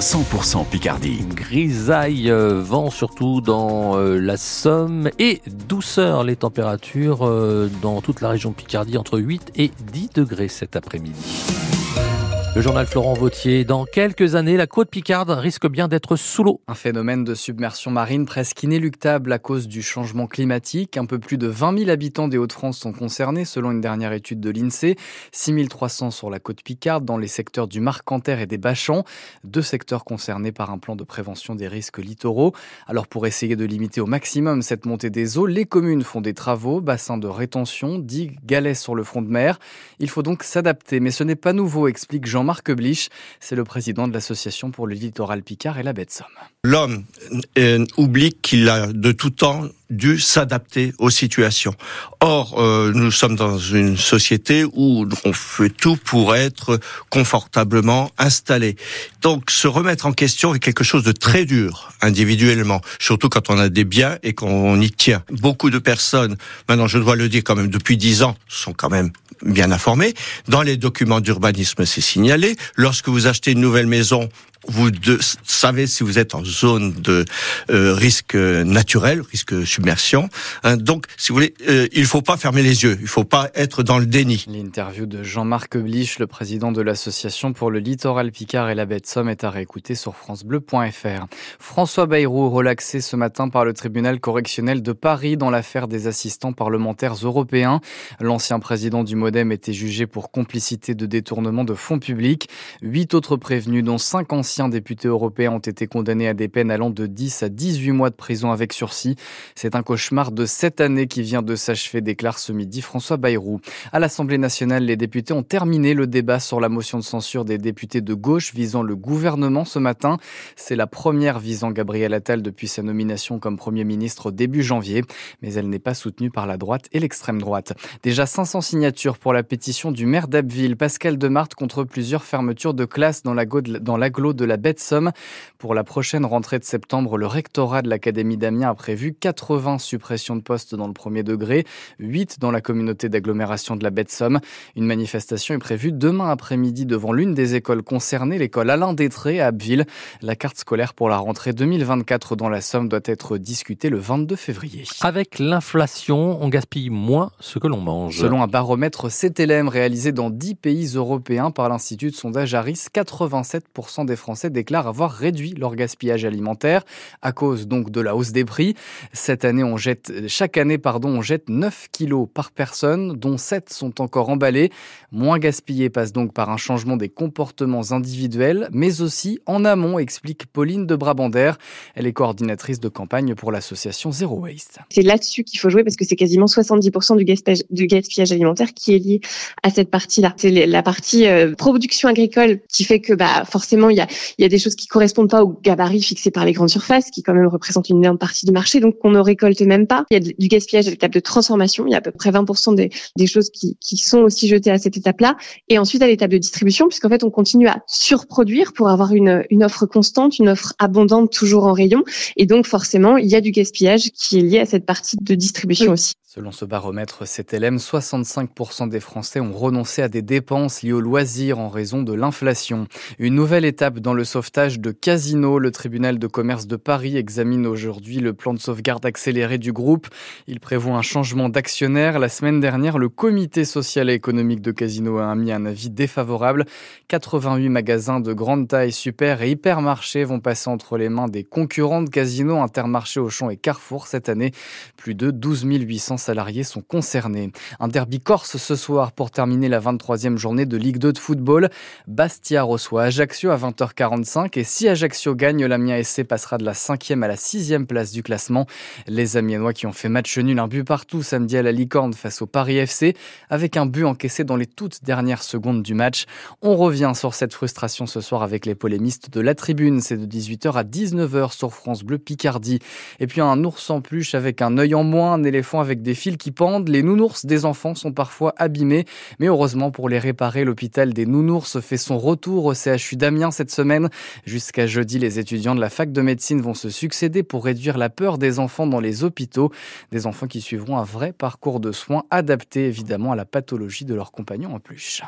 100% Picardie. Grisaille, euh, vent surtout dans euh, la Somme et douceur les températures euh, dans toute la région Picardie entre 8 et 10 degrés cet après-midi. Le journal Florent Vautier. Dans quelques années, la côte Picarde risque bien d'être sous l'eau. Un phénomène de submersion marine presque inéluctable à cause du changement climatique. Un peu plus de 20 000 habitants des Hauts-de-France sont concernés selon une dernière étude de l'INSEE. 6 300 sur la côte Picarde dans les secteurs du Marcanterre et des Bachans. Deux secteurs concernés par un plan de prévention des risques littoraux. Alors pour essayer de limiter au maximum cette montée des eaux, les communes font des travaux, bassins de rétention, digues, galets sur le front de mer. Il faut donc s'adapter, mais ce n'est pas nouveau, explique Jean Jean-Marc Blich, c'est le président de l'association pour le littoral Picard et la baie de Somme. L'homme euh, oublie qu'il a de tout temps dû s'adapter aux situations. Or, euh, nous sommes dans une société où on fait tout pour être confortablement installé. Donc, se remettre en question est quelque chose de très dur individuellement, surtout quand on a des biens et qu'on y tient. Beaucoup de personnes, maintenant je dois le dire quand même, depuis dix ans, sont quand même bien informées. Dans les documents d'urbanisme, c'est signalé. Lorsque vous achetez une nouvelle maison, vous de, savez si vous êtes en zone de euh, risque naturel, risque submersion. Hein, donc, si vous voulez, euh, il faut pas fermer les yeux. Il faut pas être dans le déni. L'interview de Jean-Marc Blich, le président de l'association pour le littoral Picard et la baie de Somme, est à réécouter sur francebleu.fr. François Bayrou, relaxé ce matin par le tribunal correctionnel de Paris dans l'affaire des assistants parlementaires européens. L'ancien président du MoDem était jugé pour complicité de détournement de fonds publics. Huit autres prévenus, dont cinq anciens anciens députés européens ont été condamnés à des peines allant de 10 à 18 mois de prison avec sursis. C'est un cauchemar de cette année qui vient de s'achever, déclare ce midi François Bayrou. À l'Assemblée nationale, les députés ont terminé le débat sur la motion de censure des députés de gauche visant le gouvernement ce matin. C'est la première visant Gabriel Attal depuis sa nomination comme Premier ministre début janvier, mais elle n'est pas soutenue par la droite et l'extrême droite. Déjà 500 signatures pour la pétition du maire d'Abbeville, Pascal Demarthe, contre plusieurs fermetures de classes dans l'agglo de de la baie de Somme. Pour la prochaine rentrée de septembre, le rectorat de l'Académie d'Amiens a prévu 80 suppressions de postes dans le premier degré, 8 dans la communauté d'agglomération de la baie de Somme. Une manifestation est prévue demain après-midi devant l'une des écoles concernées, l'école Alain Détré à Abbeville. La carte scolaire pour la rentrée 2024 dans la Somme doit être discutée le 22 février. Avec l'inflation, on gaspille moins ce que l'on mange. Selon un baromètre CTLM réalisé dans 10 pays européens par l'Institut de sondage Harris, 87% des Français Français déclarent avoir réduit leur gaspillage alimentaire à cause donc de la hausse des prix. Cette année, on jette, chaque année, pardon, on jette 9 kilos par personne, dont 7 sont encore emballés. Moins gaspillé passe donc par un changement des comportements individuels, mais aussi en amont, explique Pauline de Brabander. Elle est coordinatrice de campagne pour l'association Zero Waste. C'est là-dessus qu'il faut jouer parce que c'est quasiment 70% du gaspillage, du gaspillage alimentaire qui est lié à cette partie-là. C'est la partie euh, production agricole qui fait que bah, forcément il y a, il y a des choses qui correspondent pas aux gabarits fixés par les grandes surfaces, qui quand même représentent une énorme partie du marché, donc qu'on ne récolte même pas. Il y a du gaspillage à l'étape de transformation. Il y a à peu près 20% des, des choses qui, qui sont aussi jetées à cette étape-là. Et ensuite à l'étape de distribution, puisqu'en fait on continue à surproduire pour avoir une, une offre constante, une offre abondante toujours en rayon. Et donc forcément, il y a du gaspillage qui est lié à cette partie de distribution aussi. Selon ce baromètre CTLM, 65% des Français ont renoncé à des dépenses liées aux loisirs en raison de l'inflation. Une nouvelle étape dans le sauvetage de Casino. Le tribunal de commerce de Paris examine aujourd'hui le plan de sauvegarde accéléré du groupe. Il prévoit un changement d'actionnaire. La semaine dernière, le comité social et économique de Casino a mis un avis défavorable. 88 magasins de grande taille, super et hypermarchés vont passer entre les mains des concurrents de Casino, Intermarché, Auchan et Carrefour cette année. Plus de 12 800 salariés sont concernés. Un derby corse ce soir pour terminer la 23e journée de Ligue 2 de football. Bastia reçoit Ajaccio à 20h45 et si Ajaccio gagne, l'Amiens SC passera de la 5e à la 6e place du classement. Les Amiennois qui ont fait match nul, un but partout samedi à la Licorne face au Paris FC avec un but encaissé dans les toutes dernières secondes du match. On revient sur cette frustration ce soir avec les polémistes de la tribune. C'est de 18h à 19h sur France Bleu Picardie. Et puis un ours en peluche avec un œil en moins, un éléphant avec des fils qui pendent. Les nounours des enfants sont parfois abîmés, mais heureusement pour les réparer, l'hôpital des nounours fait son retour au CHU d'Amiens cette semaine. Jusqu'à jeudi, les étudiants de la fac de médecine vont se succéder pour réduire la peur des enfants dans les hôpitaux. Des enfants qui suivront un vrai parcours de soins adapté évidemment à la pathologie de leurs compagnons en plus.